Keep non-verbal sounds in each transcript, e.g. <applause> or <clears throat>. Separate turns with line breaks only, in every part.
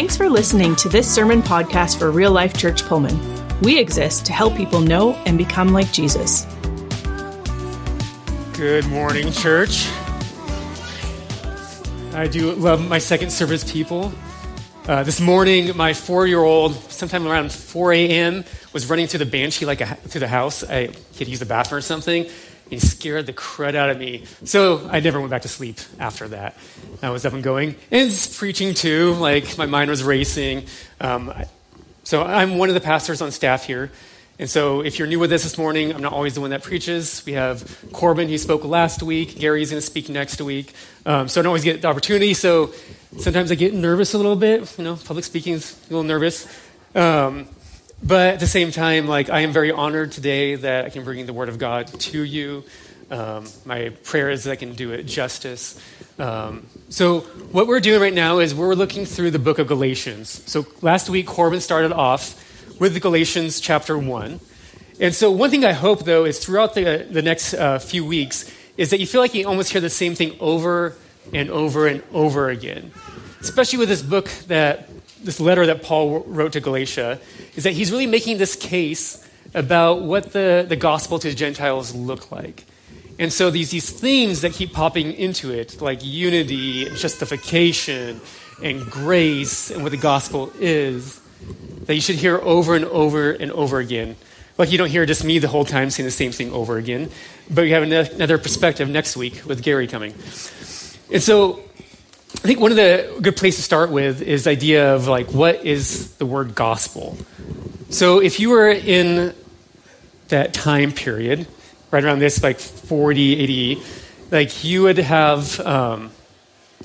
Thanks for listening to this sermon podcast for Real Life Church Pullman. We exist to help people know and become like Jesus.
Good morning, church. I do love my second service people. Uh, this morning, my four year old, sometime around 4 a.m., was running through the banshee like a, through the house. I could use the bathroom or something. He scared the crud out of me. So I never went back to sleep after that. I was up and going. And preaching too, like my mind was racing. Um, so I'm one of the pastors on staff here. And so if you're new with us this morning, I'm not always the one that preaches. We have Corbin, he spoke last week. Gary's going to speak next week. Um, so I don't always get the opportunity. So sometimes I get nervous a little bit. You know, public speaking is a little nervous. Um, but at the same time, like I am very honored today that I can bring the Word of God to you. Um, my prayer is that I can do it justice. Um, so what we're doing right now is we're looking through the book of Galatians. So last week, Corbin started off with Galatians chapter one, and so one thing I hope though is throughout the the next uh, few weeks is that you feel like you almost hear the same thing over and over and over again, especially with this book that this letter that Paul wrote to Galatia, is that he's really making this case about what the, the gospel to the Gentiles look like. And so these, these themes that keep popping into it, like unity and justification and grace and what the gospel is, that you should hear over and over and over again. Like you don't hear just me the whole time saying the same thing over again, but you have another perspective next week with Gary coming. And so I think one of the good places to start with is the idea of like what is the word gospel. So if you were in that time period, right around this like 40 AD, like you would have, um,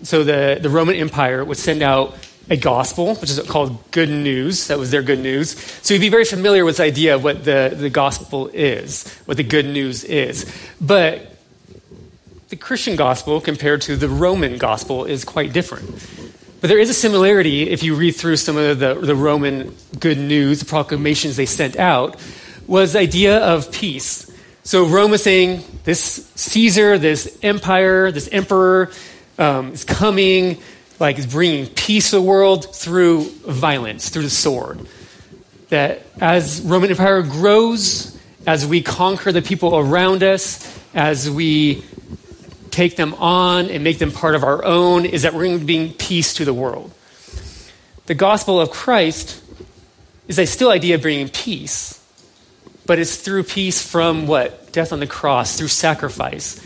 so the, the Roman Empire would send out a gospel, which is called good news. That was their good news. So you'd be very familiar with the idea of what the, the gospel is, what the good news is. But the Christian gospel compared to the Roman gospel is quite different. But there is a similarity if you read through some of the, the Roman good news, the proclamations they sent out, was the idea of peace. So Rome was saying, this Caesar, this empire, this emperor um, is coming, like is bringing peace to the world through violence, through the sword. That as Roman Empire grows, as we conquer the people around us, as we take them on and make them part of our own is that we're going to bring peace to the world. The gospel of Christ is a still idea of bringing peace, but it's through peace from what? Death on the cross, through sacrifice.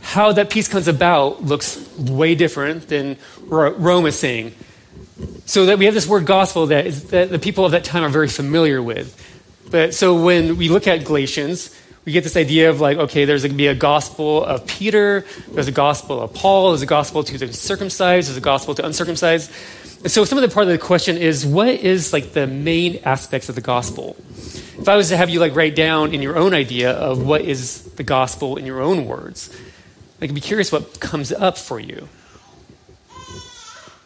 How that peace comes about looks way different than Rome is saying. So that we have this word gospel that, is, that the people of that time are very familiar with. But so when we look at Galatians, we get this idea of like, okay, there's going to be a gospel of Peter, there's a gospel of Paul, there's a gospel to the circumcised, there's a gospel to uncircumcised. And so some of the part of the question is, what is like the main aspects of the gospel? If I was to have you like write down in your own idea of what is the gospel in your own words, I could be curious what comes up for you.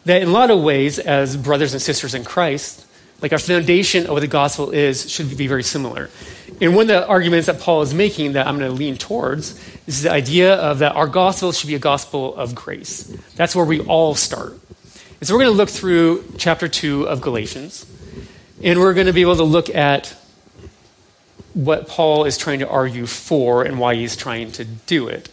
That in a lot of ways, as brothers and sisters in Christ, like our foundation of what the gospel is should be very similar. And one of the arguments that Paul is making that I'm going to lean towards is the idea of that our gospel should be a gospel of grace. That's where we all start. And so we're going to look through chapter 2 of Galatians, and we're going to be able to look at what Paul is trying to argue for and why he's trying to do it.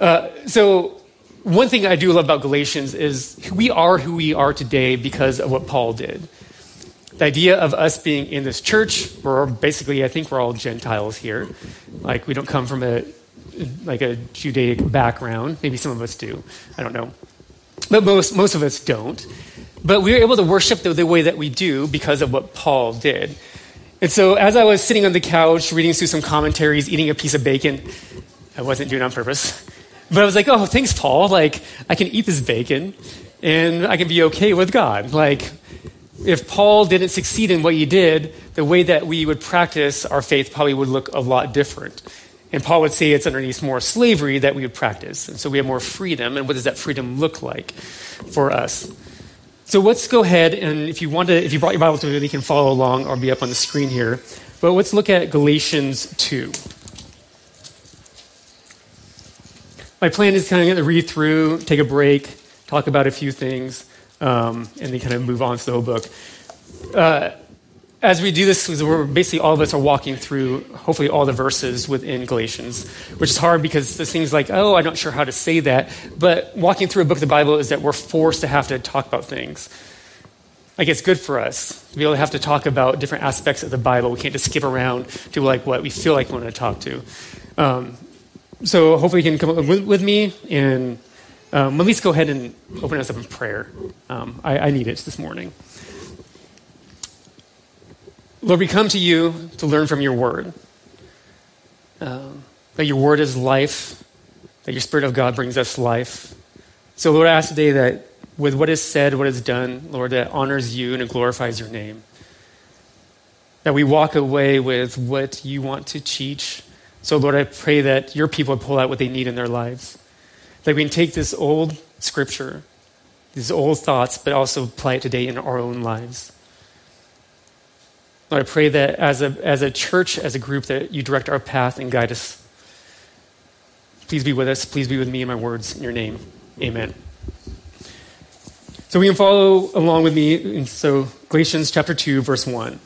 Uh, so, one thing I do love about Galatians is we are who we are today because of what Paul did the idea of us being in this church, we're basically, I think we're all Gentiles here. Like, we don't come from a like a Judaic background. Maybe some of us do. I don't know. But most, most of us don't. But we are able to worship the, the way that we do because of what Paul did. And so, as I was sitting on the couch, reading through some commentaries, eating a piece of bacon, I wasn't doing it on purpose. <laughs> But I was like, oh, thanks, Paul. Like, I can eat this bacon and I can be okay with God. Like, if Paul didn't succeed in what he did, the way that we would practice our faith probably would look a lot different. And Paul would say it's underneath more slavery that we would practice. And so we have more freedom. And what does that freedom look like for us? So let's go ahead and if you want to, if you brought your Bible to me, you can follow along or be up on the screen here. But let's look at Galatians 2. My plan is kind of to read through, take a break, talk about a few things. Um, and then kind of move on to the whole book. Uh, as we do this, we're basically all of us are walking through hopefully all the verses within Galatians, which is hard because there's things like, oh, I'm not sure how to say that. But walking through a book of the Bible is that we're forced to have to talk about things. Like it's good for us to be able to have to talk about different aspects of the Bible. We can't just skip around to like what we feel like we want to talk to. Um, so hopefully you can come with, with me and um, at least go ahead and open us up in prayer. Um, I, I need it this morning. Lord, we come to you to learn from your word. Um, that your word is life, that your Spirit of God brings us life. So, Lord, I ask today that with what is said, what is done, Lord, that honors you and it glorifies your name. That we walk away with what you want to teach. So, Lord, I pray that your people pull out what they need in their lives. That we can take this old scripture, these old thoughts, but also apply it today in our own lives. Lord, I pray that as a, as a church, as a group, that you direct our path and guide us. Please be with us. Please be with me and my words in your name. Amen. So we can follow along with me. So Galatians chapter 2, verse 1.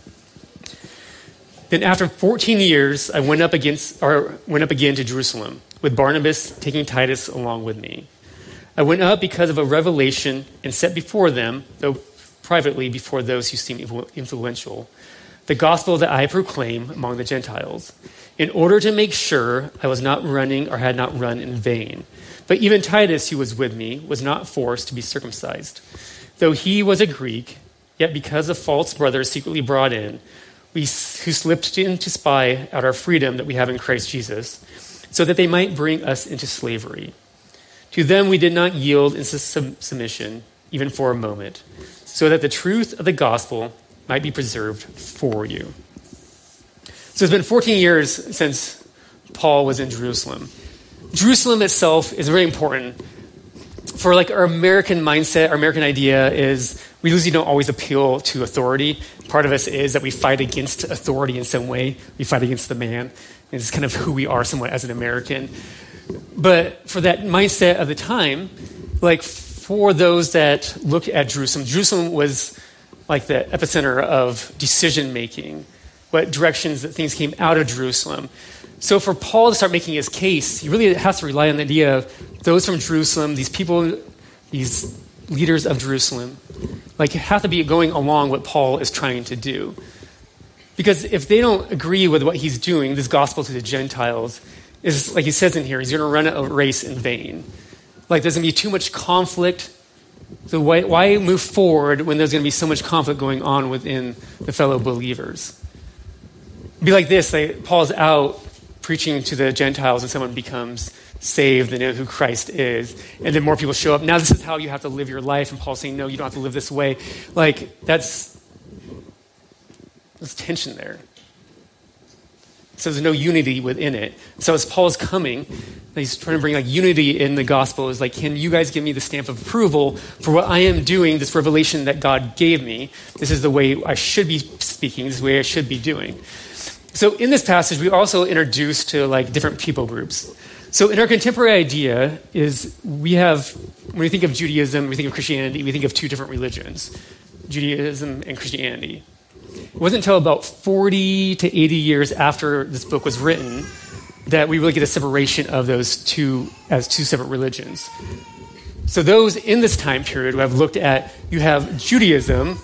Then after 14 years, I went up against or went up again to Jerusalem with Barnabas taking Titus along with me. I went up because of a revelation and set before them, though privately before those who seemed influential, the gospel that I proclaim among the Gentiles, in order to make sure I was not running or had not run in vain. But even Titus, who was with me, was not forced to be circumcised. Though he was a Greek, yet because of false brothers secretly brought in, we, who slipped in to spy out our freedom that we have in Christ Jesus, so that they might bring us into slavery. To them we did not yield in submission, even for a moment, so that the truth of the gospel might be preserved for you. So it's been 14 years since Paul was in Jerusalem. Jerusalem itself is very important. For like our American mindset, our American idea is we usually don't always appeal to authority. Part of us is that we fight against authority in some way. We fight against the man. It's kind of who we are somewhat as an American. But for that mindset of the time, like for those that look at Jerusalem, Jerusalem was like the epicenter of decision making, what directions that things came out of Jerusalem. So for Paul to start making his case, he really has to rely on the idea of those from Jerusalem, these people, these leaders of Jerusalem, like have to be going along what Paul is trying to do. Because if they don't agree with what he's doing, this gospel to the Gentiles, is like he says in here, he's going to run a race in vain. Like there's going to be too much conflict, so why, why move forward when there's going to be so much conflict going on within the fellow believers? It'd be like this: like Paul's out preaching to the Gentiles, and someone becomes saved and know who Christ is, and then more people show up. Now this is how you have to live your life, and Paul's saying, no, you don't have to live this way. Like that's there's tension there. So there's no unity within it. So as Paul's coming, he's trying to bring like unity in the gospel. Is like, can you guys give me the stamp of approval for what I am doing? This revelation that God gave me. This is the way I should be speaking. This is the way I should be doing. So in this passage, we also introduced to like different people groups. So in our contemporary idea is we have when we think of Judaism, we think of Christianity, we think of two different religions, Judaism and Christianity. It wasn't until about 40 to 80 years after this book was written that we really get a separation of those two as two separate religions. So, those in this time period who have looked at, you have Judaism,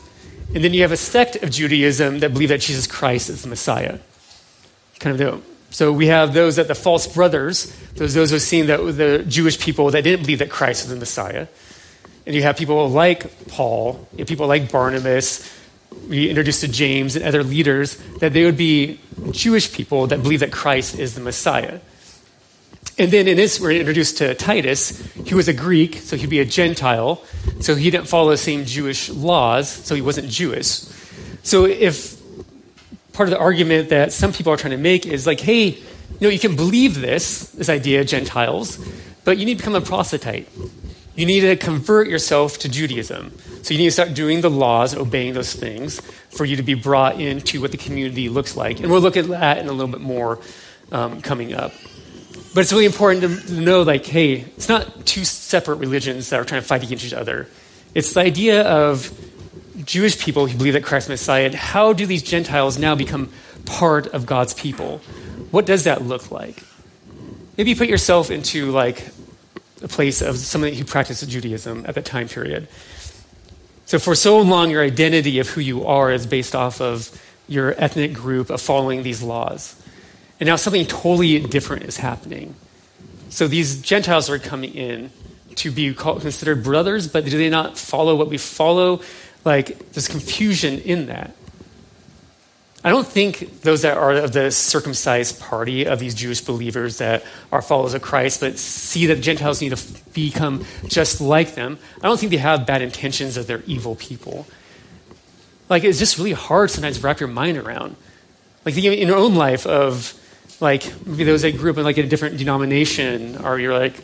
and then you have a sect of Judaism that believe that Jesus Christ is the Messiah. Kind of so we have those that the false brothers, those those who have seen that the Jewish people that didn't believe that Christ was the Messiah, and you have people like Paul, you people like Barnabas, we introduced to James and other leaders that they would be Jewish people that believe that Christ is the Messiah. And then in this, we're introduced to Titus. He was a Greek, so he'd be a Gentile. So he didn't follow the same Jewish laws, so he wasn't Jewish. So if part of the argument that some people are trying to make is like, hey, you know, you can believe this, this idea of Gentiles, but you need to become a proselyte. You need to convert yourself to Judaism. So you need to start doing the laws, obeying those things, for you to be brought into what the community looks like. And we'll look at that in a little bit more um, coming up. But it's really important to, know, like, hey, it's not two separate religions that are trying to fight against each other. It's the idea of Jewish people who believe that Christ is Messiah, and how do these Gentiles now become part of God's people? What does that look like? Maybe put yourself into like a place of somebody who practiced Judaism at that time period. So for so long, your identity of who you are is based off of your ethnic group of following these laws. And now something totally different is happening. So these Gentiles are coming in to be called, considered brothers, but do they not follow what we follow? Like, there's confusion in that. I don't think those that are of the circumcised party of these Jewish believers that are followers of Christ, but see that Gentiles need to become just like them, I don't think they have bad intentions or they're evil people. Like, it's just really hard sometimes to wrap your mind around. Like, in your own life of, like, maybe those that grew up in, like, a different denomination, or you're, like,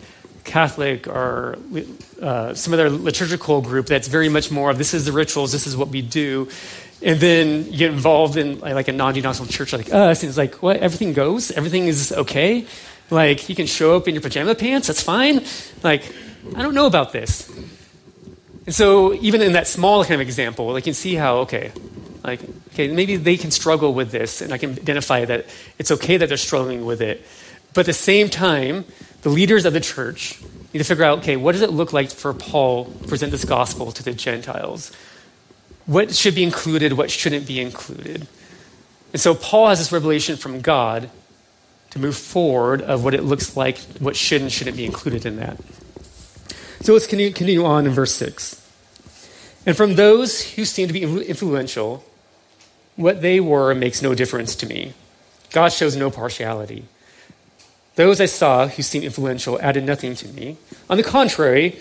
Catholic or uh, some other liturgical group that's very much more of this is the rituals, this is what we do. And then you get involved in like a non-denominational church like us, and it's like, what? Everything goes? Everything is okay? Like, you can show up in your pajama pants, that's fine? Like, I don't know about this. And so, even in that small kind of example, I can see how, okay, like, okay, maybe they can struggle with this, and I can identify that it's okay that they're struggling with it. But at the same time, the leaders of the church need to figure out okay, what does it look like for Paul to present this gospel to the Gentiles? What should be included, what shouldn't be included? And so Paul has this revelation from God to move forward of what it looks like, what should and shouldn't be included in that. So let's continue, on in verse 6. And from those who seem to be influential, what they were makes no difference to me. God shows no partiality. Those I saw who seemed influential added nothing to me. On the contrary,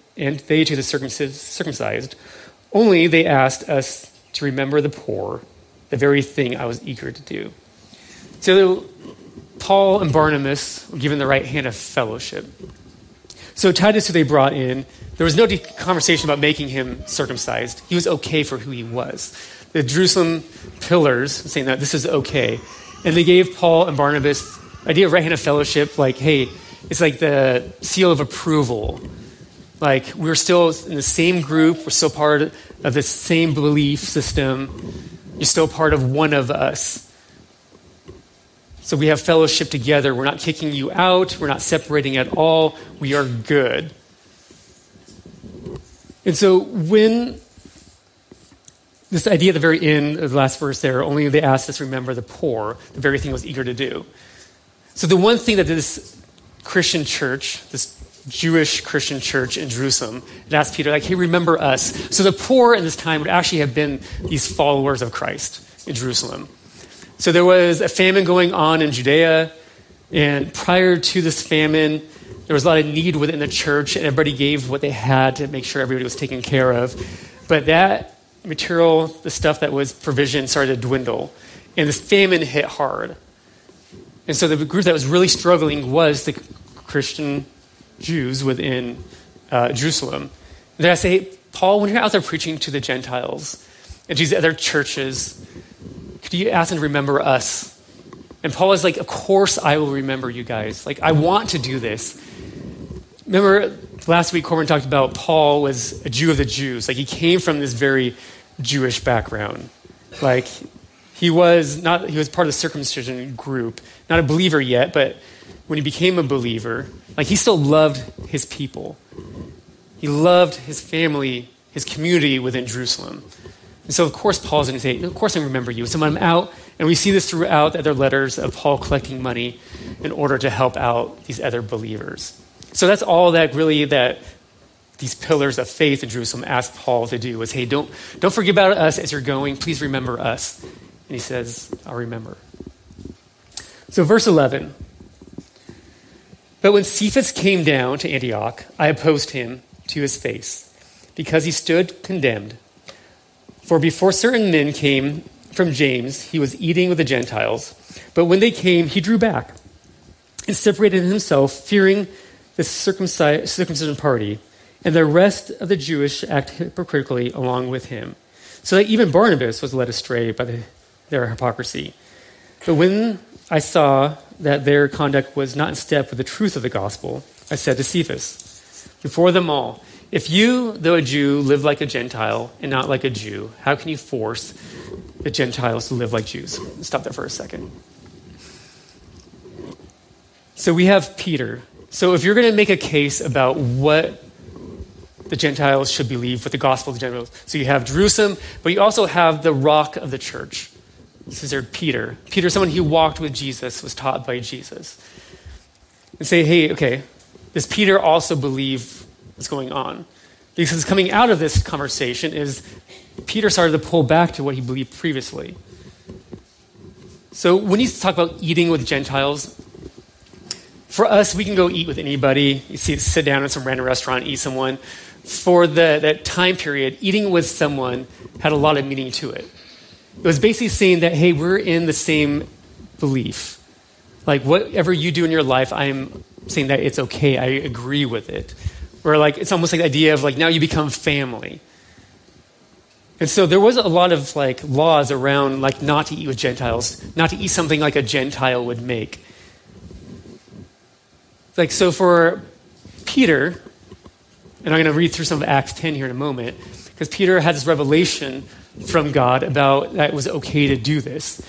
and they to the circumcised. Only they asked us to remember the poor, the very thing I was eager to do. So Paul and Barnabas were given the right hand of fellowship. So Titus, who they brought in, there was no conversation about making him circumcised. He was okay for who he was. The Jerusalem pillars saying that this is okay. And they gave Paul and Barnabas idea of right hand of fellowship, like, hey, it's like the seal of approval. Like, we're still in the same group, we're still part of the same belief system, you're still part of one of us. So we have fellowship together. We're not kicking you out, we're not separating at all. We are good. And so when this idea at the very end of the last verse there, only they asked us remember the poor, the very thing I was eager to do. So, the one thing that this Christian church, this Jewish Christian church in Jerusalem, and asked Peter, like, hey, remember us. So, the poor in this time would actually have been these followers of Christ in Jerusalem. So, there was a famine going on in Judea, and prior to this famine, there was a lot of need within the church, and everybody gave what they had to make sure everybody was taken care of. But that material, the stuff that was provision, started to dwindle, and this famine hit hard. And so the group that was really struggling was the Christian Jews within uh, Jerusalem. And I say, Paul, when you're out there preaching to the Gentiles and these other churches, could you ask them to remember us? And Paul is like, Of course I will remember you guys. Like, I want to do this. Remember last week, Corbin talked about Paul was a Jew of the Jews. Like, he came from this very Jewish background. Like, he was not he was part of the circumcision group not a believer yet but when he became a believer like he still loved his people he loved his family his community within jerusalem and so of course paul's going to say of course i remember you so i'm out and we see this throughout the other letters of paul collecting money in order to help out these other believers so that's all that really that these pillars of faith in Jerusalem asked Paul to do was, hey, don't, don't forget about us as you're going. Please remember us. And he says, I'll remember. So, verse 11. But when Cephas came down to Antioch, I opposed him to his face. because he stood condemned. For before certain men came from James, he was eating with the Gentiles. But when they came, he drew back and separated himself, fearing the circumcision party, and the rest of the Jewish act hypocritically along with him, so that even Barnabas was led astray by the, their hypocrisy. But when I saw that their conduct was not in step with the truth of the gospel, I said to Cephas, before them all, if you, though a Jew, live like a Gentile and not like a Jew, how can you force the Gentiles to live like Jews? Stop there for a second. So we have Peter. So if you're going to make a case about what the Gentiles should believe, what the gospel of the Gentiles, so you have Jerusalem, but you also have the rock of the church. There Peter. Peter, someone who walked with Jesus, was taught by Jesus. And say, hey, okay, does Peter also believe what's going on? Because coming out of this conversation is Peter started to pull back to what he believed previously. So when you talk about eating with Gentiles, for us, we can go eat with anybody. You see, sit down in some random restaurant, eat someone. For the, that time period, eating with someone had a lot of meaning to it. It was basically saying that, hey, we're in the same belief. Like, whatever you do in your life, I'm saying that it's okay. I agree with it. Or, like, it's almost like the idea of, like, now you become family. And so there was a lot of, like, laws around, like, not to eat with Gentiles, not to eat something like a Gentile would make. Like, so for Peter, and I'm going to read through some of Acts 10 here in a moment, because Peter had this revelation from God about that it was okay to do this.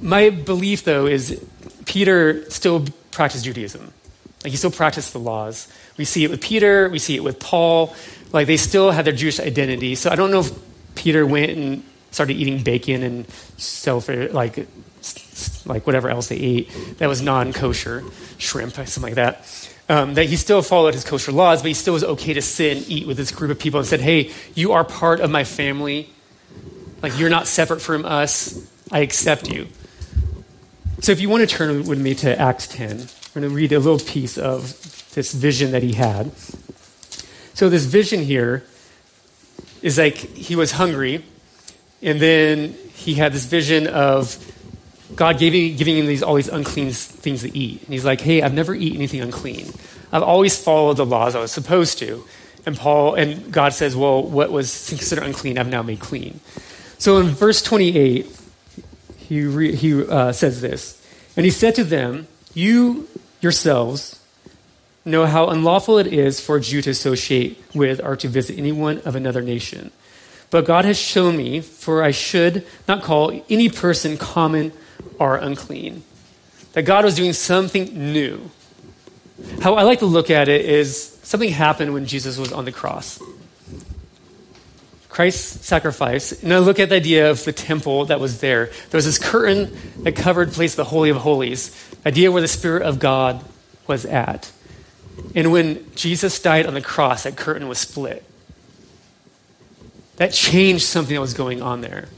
My belief, though, is Peter still practiced Judaism. Like, he still practiced the laws. We see it with Peter, we see it with Paul. Like, they still had their Jewish identity. So I don't know if Peter went and started eating bacon and self, like, like whatever else they ate that was non kosher, shrimp, something like that. Um, that he still followed his kosher laws, but he still was okay to sit and eat with this group of people and said, Hey, you are part of my family. Like, you're not separate from us. I accept you. So, if you want to turn with me to Acts 10, I'm going to read a little piece of this vision that he had. So, this vision here is like he was hungry, and then he had this vision of God giving, giving him these, all these unclean things to eat. And he's like, hey, I've never eaten anything unclean. I've always followed the laws I was supposed to. And Paul and God says, well, what was considered unclean, I've now made clean. So in verse 28, he, re, he uh, says this And he said to them, You yourselves know how unlawful it is for a Jew to associate with or to visit anyone of another nation. But God has shown me, for I should not call any person common or unclean. That God was doing something new. How I like to look at it is something happened when Jesus was on the cross. Christ's sacrifice, I look at the idea of the temple that was there. There was this curtain that covered place of the Holy of Holies, idea where the Spirit of God was at. And when Jesus died on the cross, that curtain was split. That changed something that was going on there.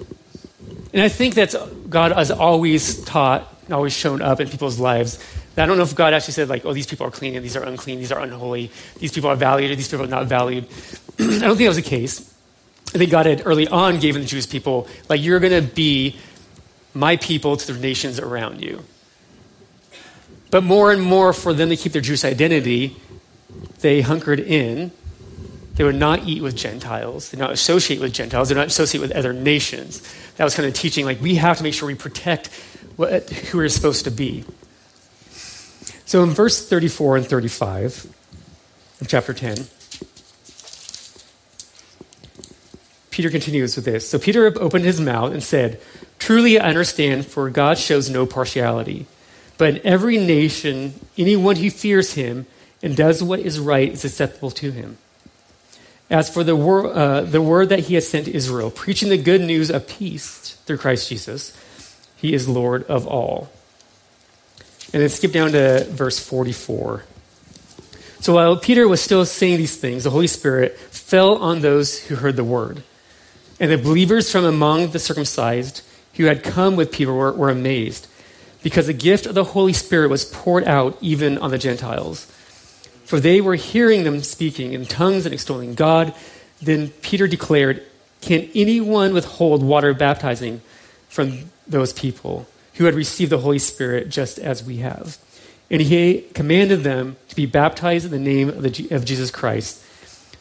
And I think that God has always taught and always shown up in people's lives. I don't know if God actually said, like, oh, these people are clean and these are unclean, these are unholy, these people are valued these people are not valued. <clears throat> I don't think that was the case. I think God had early on given the Jewish people, like, you're going to be my people to the nations around you. But more and more, for them to keep their Jewish identity, they hunkered in. They would not eat with Gentiles. They would not associate with Gentiles. They would not associate with other nations. That was kind of teaching, like, we have to make sure we protect what, who we're supposed to be. So in verse 34 and 35 of chapter 10, Peter continues with this. So Peter opened his mouth and said, Truly I understand, for God shows no partiality. But in every nation, anyone who fears him and does what is right is acceptable to him. As for the, wor- uh, the word that he has sent to Israel, preaching the good news of peace through Christ Jesus, he is Lord of all. And then skip down to verse 44. So while Peter was still saying these things, the Holy Spirit fell on those who heard the word. And the believers from among the circumcised who had come with Peter were, were amazed, because the gift of the Holy Spirit was poured out even on the Gentiles. For they were hearing them speaking in tongues and extolling God. Then Peter declared, Can anyone withhold water baptizing from those people who had received the Holy Spirit just as we have? And he commanded them to be baptized in the name of, the, of Jesus Christ.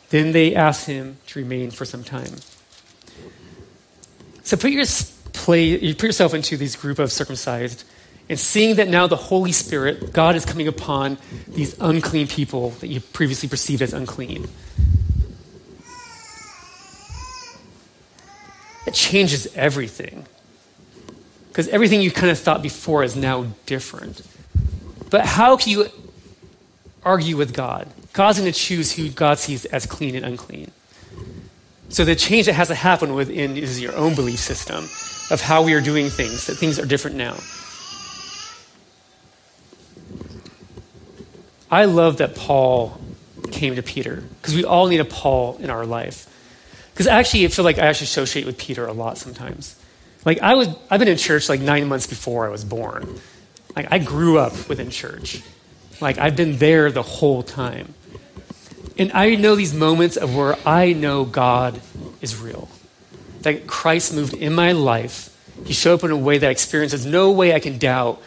Then they asked him to remain for some time. So put, your, play, you put yourself into this group of circumcised and seeing that now the Holy Spirit, God is coming upon these unclean people that you previously perceived as unclean. It changes everything. Because everything you kind of thought before is now different. But how can you argue with God? God's going to choose who God sees as clean and unclean. So the change that has to happen within is your own belief system of how we are doing things, that things are different now. I love that Paul came to Peter because we all need a Paul in our life. Because actually, I feel like I actually associate with Peter a lot sometimes. Like I was, I've been in church like nine months before I was born. Like I grew up within church. Like I've been there the whole time. And I know these moments of where I know God is real. That Christ moved in my life. He showed up in a way that I experienced. There's no way I can doubt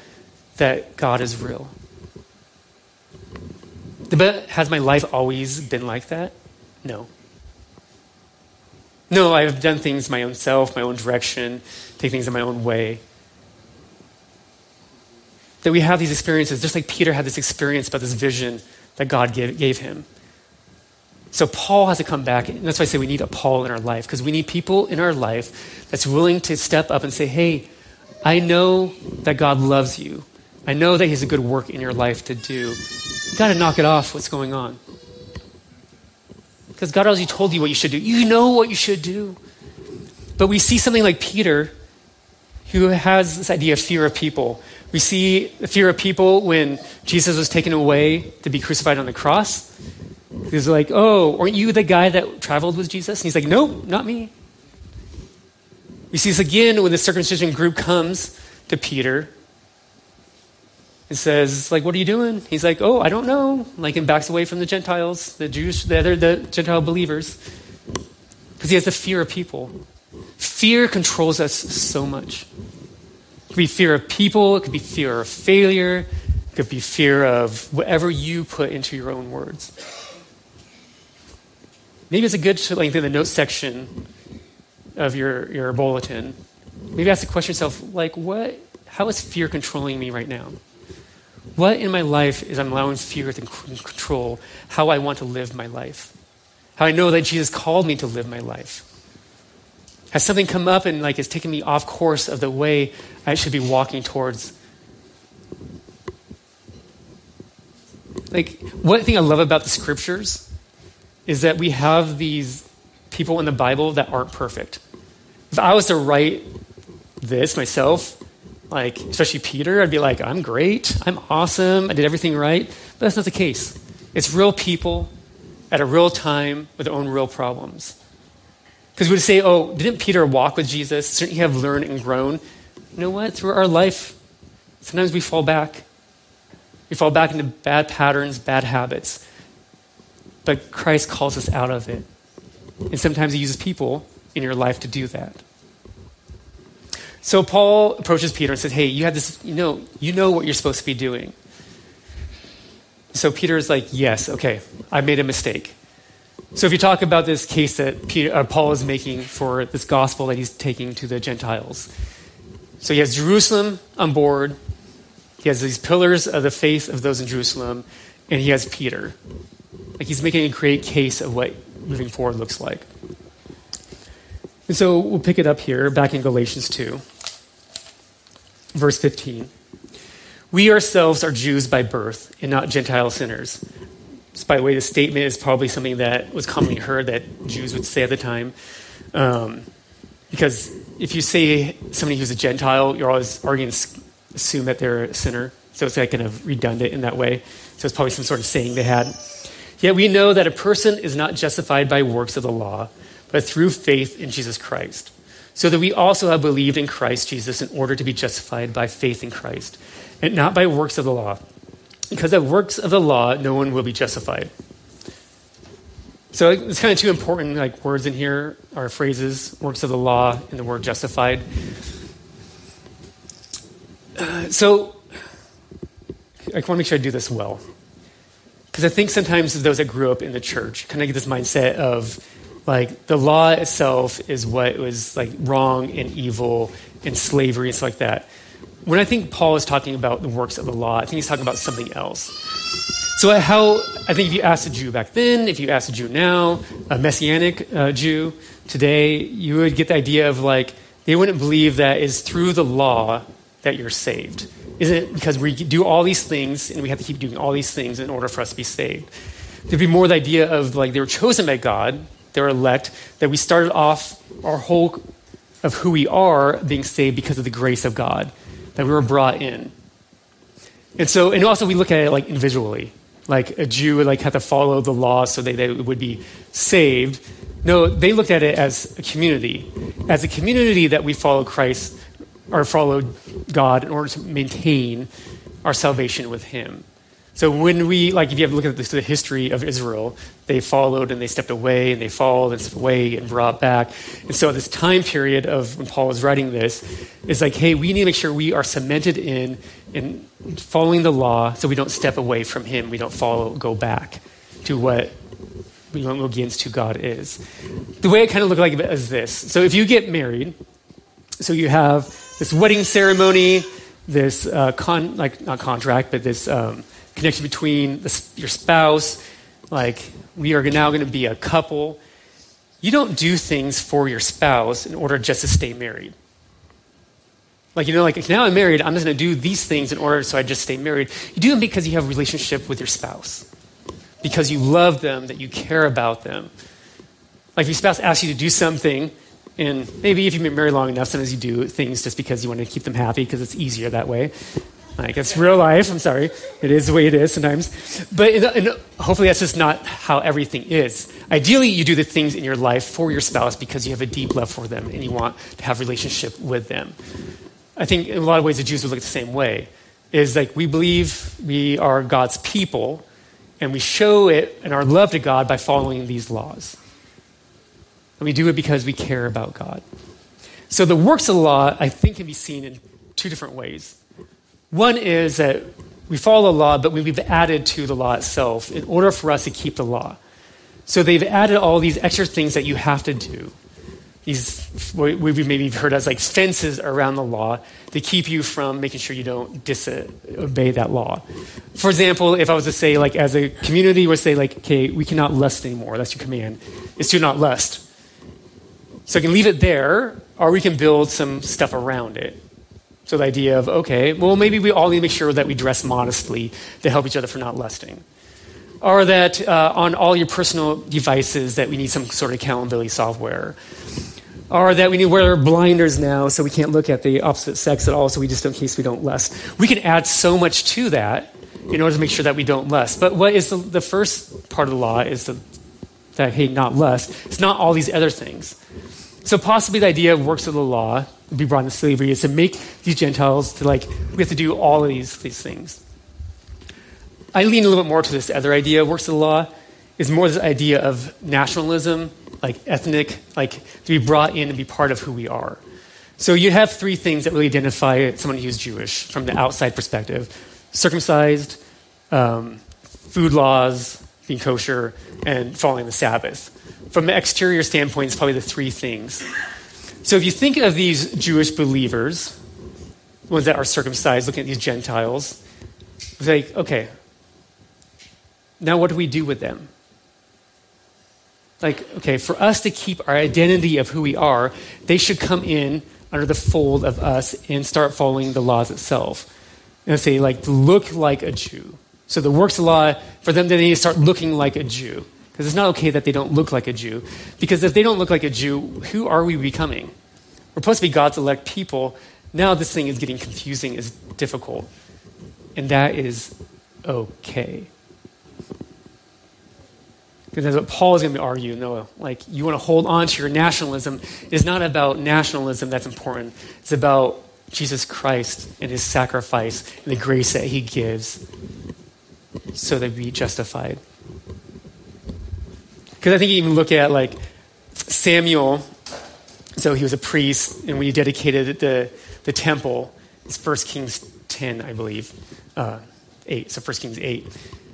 that God is real. But has my life always been like that? No. No, I've done things my own self, my own direction, take things in my own way that we have these experiences, just like Peter had this experience about this vision that God gave, gave him. So Paul has to come back, and that's why I say we need a Paul in our life, because we need people in our life that's willing to step up and say, hey, I know that God loves you. I know that He has a good work in your life to do. You got to knock it off what's going on. Because God already told you what you should do. You know what you should do. But we see something like Peter, who has this idea of fear of people, we see the fear of people when Jesus was taken away to be crucified on the cross. He's like, Oh, aren't you the guy that traveled with Jesus? And he's like, No, not me. We see this again when the circumcision group comes to Peter and says, like, what are you doing? He's like, oh, I don't know. Like, and backs away from the Gentiles, the Jews, the other the Gentile believers. Because he has the fear of people. Fear controls us so much. It could be fear of people, it could be fear of failure, it could be fear of whatever you put into your own words. Maybe it's a good to in the notes section of your, your bulletin. Maybe ask the question yourself, like, what, how is fear controlling me right now? What in my life is I'm allowing fear to control how I want to live my life? How I know that Jesus called me to live my life? Has something come up and like it's taken me off course of the way I should be walking towards? Like, one thing I love about the scriptures is that we have these people in the Bible that aren't perfect. If I was to write this myself, like, especially Peter, I'd be like, I'm great, I'm awesome, I did everything right. But that's not the case. It's real people at a real time with their own real problems. Because we would say, oh, didn't Peter walk with Jesus? Certainly have learned and grown. You know what? Through our life, sometimes we fall back. We fall back into bad patterns, bad habits. But Christ calls us out of it. And sometimes he uses people in your life to do that. So Paul approaches Peter and says, Hey, you have this, you know, you know what you're supposed to be doing. So Peter is like, Yes, okay, I made a mistake. So if you talk about this case that Peter, uh, Paul is making for this gospel that he's taking to the Gentiles, so he has Jerusalem on board, he has these pillars of the faith of those in Jerusalem, and he has Peter. Like he's making a great case of what moving forward looks like. And so we'll pick it up here, back in Galatians 2, verse 15. We ourselves are Jews by birth and not Gentile sinners by the way, the statement is probably something that was commonly heard that Jews would say at the time. Um, because if you say somebody who's a Gentile, you're always already going to assume that they're a sinner. So it's like kind of redundant in that way. So it's probably some sort of saying they had. Yet we know that a person is not justified by works of the law, but through faith in Jesus Christ. So that we also have believed in Christ Jesus in order to be justified by faith in Christ, and not by works of the law. Because of works of the law, no one will be justified. So it's kind of two important like words in here are phrases, works of the law, and the word justified. Uh, so I want to make sure I do this well. Because I think sometimes those that grew up in the church kind of get this mindset of like the law itself is what was like wrong and evil and slavery and stuff like that. When I think Paul is talking about the works of the law, I think he's talking about something else. So, how I think if you ask a Jew back then, if you ask a Jew now, a messianic uh, Jew today, you would get the idea of like they wouldn't believe that it's through the law that you're saved. Is it because we do all these things and we have to keep doing all these things in order for us to be saved? There'd be more the idea of like they were chosen by God, they were elect, that we started off our whole of who we are being saved because of the grace of God, that we were brought in. And so, and also we look at it like individually. Like a Jew would like have to follow the law so they, they would be saved. No, they looked at it as a community. As a community that we follow Christ or follow God in order to maintain our salvation with Him. So when we, like, if you have a look at the, history of Israel, they followed and they stepped away and they followed and stepped away and brought back. And so this time period of when Paul is writing this is like, hey, we need to make sure we are cemented in in following the law, so we don't step away from Him. We don't follow, go back to what we don't go against who God is. The way it kind of looked like is this. So if you get married, so you have this wedding ceremony, this uh, con, like not contract, but this. Um, connection between the, your spouse, like we are now going to be a couple. You don't do things for your spouse in order just to stay married. Like, you know, like now I'm married, I'm just going to do these things in order so I just stay married. You do them because you have a relationship with your spouse, because you love them, that you care about them. Like, if your spouse asks you to do something, and maybe if you've been married long enough, sometimes you do things just because you want to keep them happy because it's easier that way. Like, it's real life. I'm sorry. It is the way it is sometimes. But hopefully, that's just not how everything is. Ideally, you do the things in your life for your spouse because you have a deep love for them and you want to have relationship with them. I think in a lot of ways, the Jews would look the same way. Is like we believe we are God's people, and we show it and our love to God by following these laws. And we do it because we care about God. So the works of the law, I think, can be seen in two different ways. One is that we follow the law, but we've added to the law itself in order for us to keep the law. So they've added all these extra things that you have to do. These, we've maybe heard as like fences around the law to keep you from making sure you don't disobey that law. For example, if I was to say, like, as a community, we would say, like, okay, we cannot lust anymore. That's your command. Is to not lust. So I can leave it there, or we can build some stuff around it. So the idea of, okay, well, maybe we all need to make sure that we dress modestly to help each other for not lusting. Or that uh, on all your personal devices that we need some sort of accountability software. Or that we need to wear blinders now so we can't look at the opposite sex at all so we just in case we don't lust. We can add so much to that in order to make sure that we don't lust. But what is the, the first part of the law is the, that, hate not lust. It's not all these other things. So possibly the idea of works of the law be brought into slavery is to make these Gentiles to like, we have to do all of these, these things. I lean a little bit more to this other idea, works of the law, is more this idea of nationalism, like ethnic, like to be brought in and be part of who we are. So you have three things that really identify someone who's Jewish from the outside perspective circumcised, um, food laws, being kosher, and following the Sabbath. From an exterior standpoint, it's probably the three things. So if you think of these Jewish believers, ones that are circumcised, looking at these Gentiles, it's like, okay, now what do we do with them? Like, okay, for us to keep our identity of who we are, they should come in under the fold of us and start following the laws itself. And say, like, look like a Jew. So the works law, for them, they need to start looking like a Jew. Because it's not okay that they don't look like a Jew. Because if they don't look like a Jew, who are we becoming? We're supposed to be God's elect people. Now this thing is getting confusing, is difficult. And that is okay. Because that's what Paul is going to be arguing. No, like you want to hold on to your nationalism. It's not about nationalism that's important. It's about Jesus Christ and his sacrifice and the grace that he gives so that we be justified. Because I think you even look at like Samuel. So he was a priest, and when he dedicated the, the temple, it's 1 Kings 10, I believe, uh, 8, so 1 Kings 8.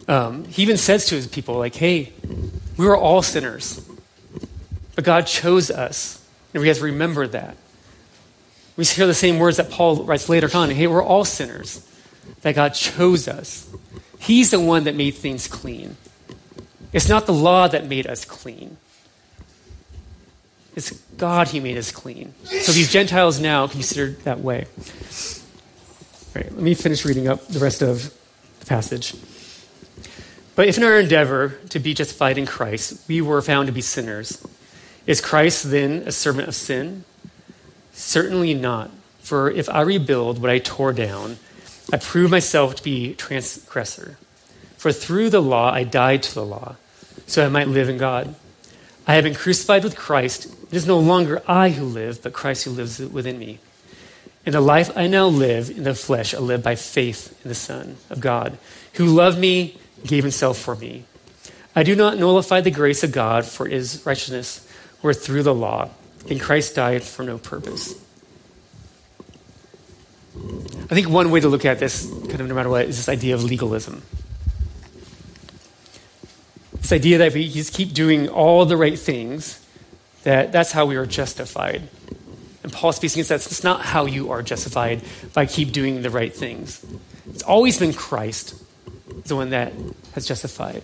Um, he even says to his people, like, hey, we were all sinners, but God chose us, and we have to remember that. We hear the same words that Paul writes later on. Hey, we're all sinners, that God chose us. He's the one that made things clean. It's not the law that made us clean. It's God who made us clean. So these Gentiles now considered that way. All right, let me finish reading up the rest of the passage. But if in our endeavor to be justified in Christ, we were found to be sinners, is Christ then a servant of sin? Certainly not. For if I rebuild what I tore down, I prove myself to be transgressor. For through the law I died to the law, so I might live in God. I have been crucified with Christ. It is no longer I who live, but Christ who lives within me. In the life I now live in the flesh, I live by faith in the Son of God, who loved me, gave himself for me. I do not nullify the grace of God for his righteousness, or through the law. And Christ died for no purpose. I think one way to look at this, kind of no matter what, is this idea of legalism. This idea that if we just keep doing all the right things, that that's how we are justified. And Paul speaks against that. It's not how you are justified by keep doing the right things. It's always been Christ, the one that has justified.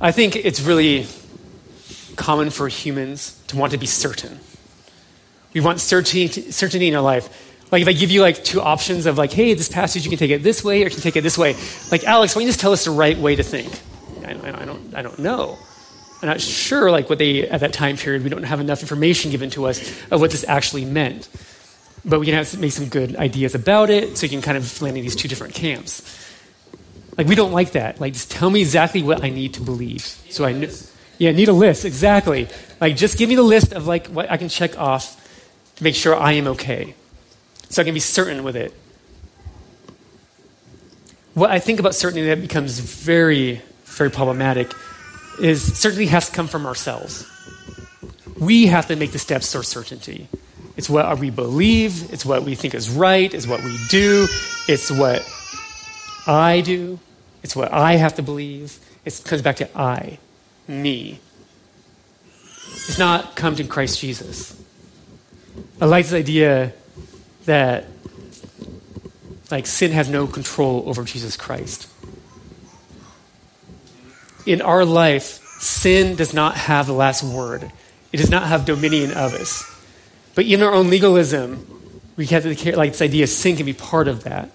I think it's really common for humans to want to be certain. We want certainty, certainty in our life. Like if I give you like two options of like, hey, this passage you can take it this way or you can take it this way. Like Alex, why don't you just tell us the right way to think? I, I, don't, I don't know. I'm not sure, like, what they, at that time period, we don't have enough information given to us of what this actually meant. But we can have, make some good ideas about it, so you can kind of land in these two different camps. Like, we don't like that. Like, just tell me exactly what I need to believe. So I know. Yeah, need a list, exactly. Like, just give me the list of, like, what I can check off to make sure I am okay. So I can be certain with it. What I think about certainty that becomes very, very problematic is certainty has to come from ourselves. We have to make the steps towards certainty. It's what we believe, it's what we think is right, it's what we do, it's what I do, it's what I have to believe. It comes back to I, me. It's not come to Christ Jesus. I like this idea that like sin has no control over Jesus Christ in our life, sin does not have the last word. It does not have dominion of us. But in our own legalism, we have like this idea of sin can be part of that.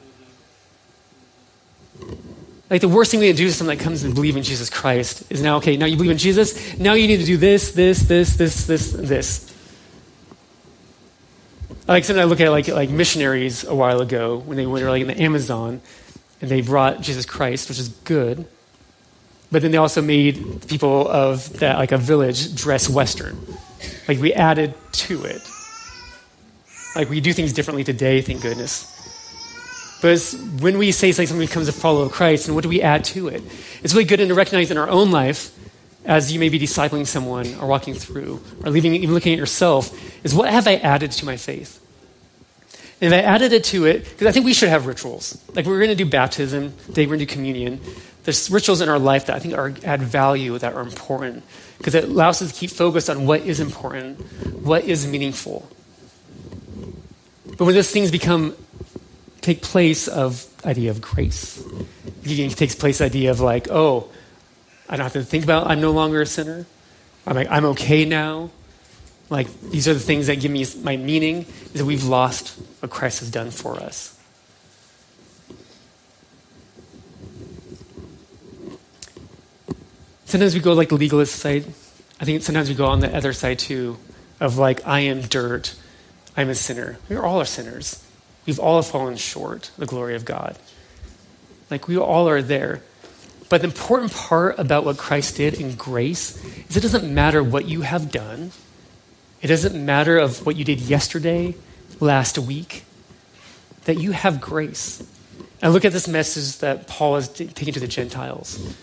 Like the worst thing we can do to someone that comes and believe in Jesus Christ is now, okay, now you believe in Jesus, now you need to do this, this, this, this, this, this. Like something I look at like like missionaries a while ago when they went like in the Amazon and they brought Jesus Christ, which is good. But then they also made people of that, like a village, dress Western. Like we added to it. Like we do things differently today, thank goodness. But when we say something becomes a follower of Christ, and what do we add to it? It's really good to recognize in our own life, as you may be discipling someone or walking through, or leaving, even looking at yourself, is what have I added to my faith? And if I added it to it, because I think we should have rituals. Like we're going to do baptism, today we're going to do communion. There's rituals in our life that I think are, add value, that are important, because it allows us to keep focused on what is important, what is meaningful. But when those things become take place of idea of grace, it takes place idea of like, oh, I don't have to think about I'm no longer a sinner. I'm like, I'm okay now. Like these are the things that give me my meaning is that we've lost what Christ has done for us. Sometimes we go like the legalist side. I think sometimes we go on the other side too, of like, I am dirt, I'm a sinner. We all are sinners. We've all fallen short the glory of God. Like, we all are there. But the important part about what Christ did in grace is it doesn't matter what you have done. It doesn't matter of what you did yesterday, last week, that you have grace. And look at this message that Paul is taking to the Gentiles.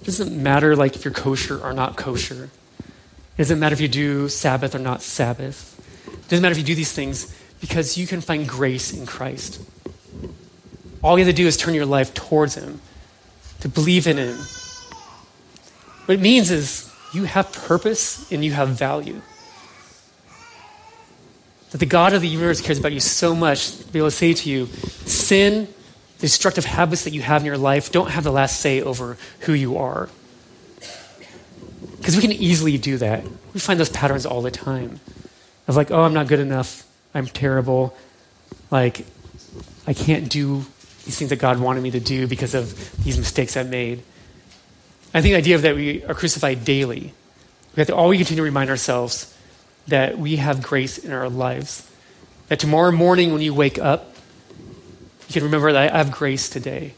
It doesn't matter like if you're kosher or not kosher. It doesn't matter if you do Sabbath or not Sabbath. It doesn't matter if you do these things because you can find grace in Christ. All you have to do is turn your life towards Him, to believe in Him. What it means is you have purpose and you have value. That the God of the universe cares about you so much to be able to say to you, sin, the destructive habits that you have in your life don't have the last say over who you are. Because we can easily do that. We find those patterns all the time of like, oh, I'm not good enough. I'm terrible. Like, I can't do these things that God wanted me to do because of these mistakes I've made. I think the idea of that we are crucified daily. We have to always continue to remind ourselves that we have grace in our lives. That tomorrow morning when you wake up, you can remember that I have grace today.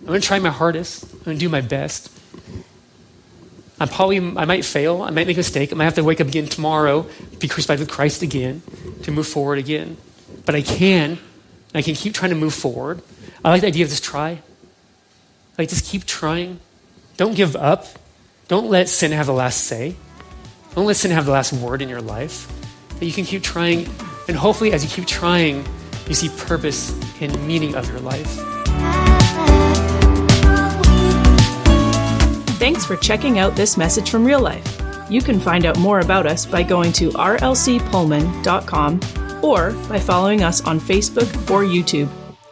I'm going to try my hardest. I'm going to do my best. I'm probably, I might fail. I might make a mistake. I might have to wake up again tomorrow, be crucified with Christ again, to move forward again. But I can. I can keep trying to move forward. I like the idea of just try. Like, just keep trying. Don't give up. Don't let sin have the last say. Don't let sin have the last word in your life. That you can keep trying, and hopefully, as you keep trying, you see purpose and meaning of your life.
Thanks for checking out this message from real life. You can find out more about us by going to rlcpullman.com or by following us on Facebook or YouTube.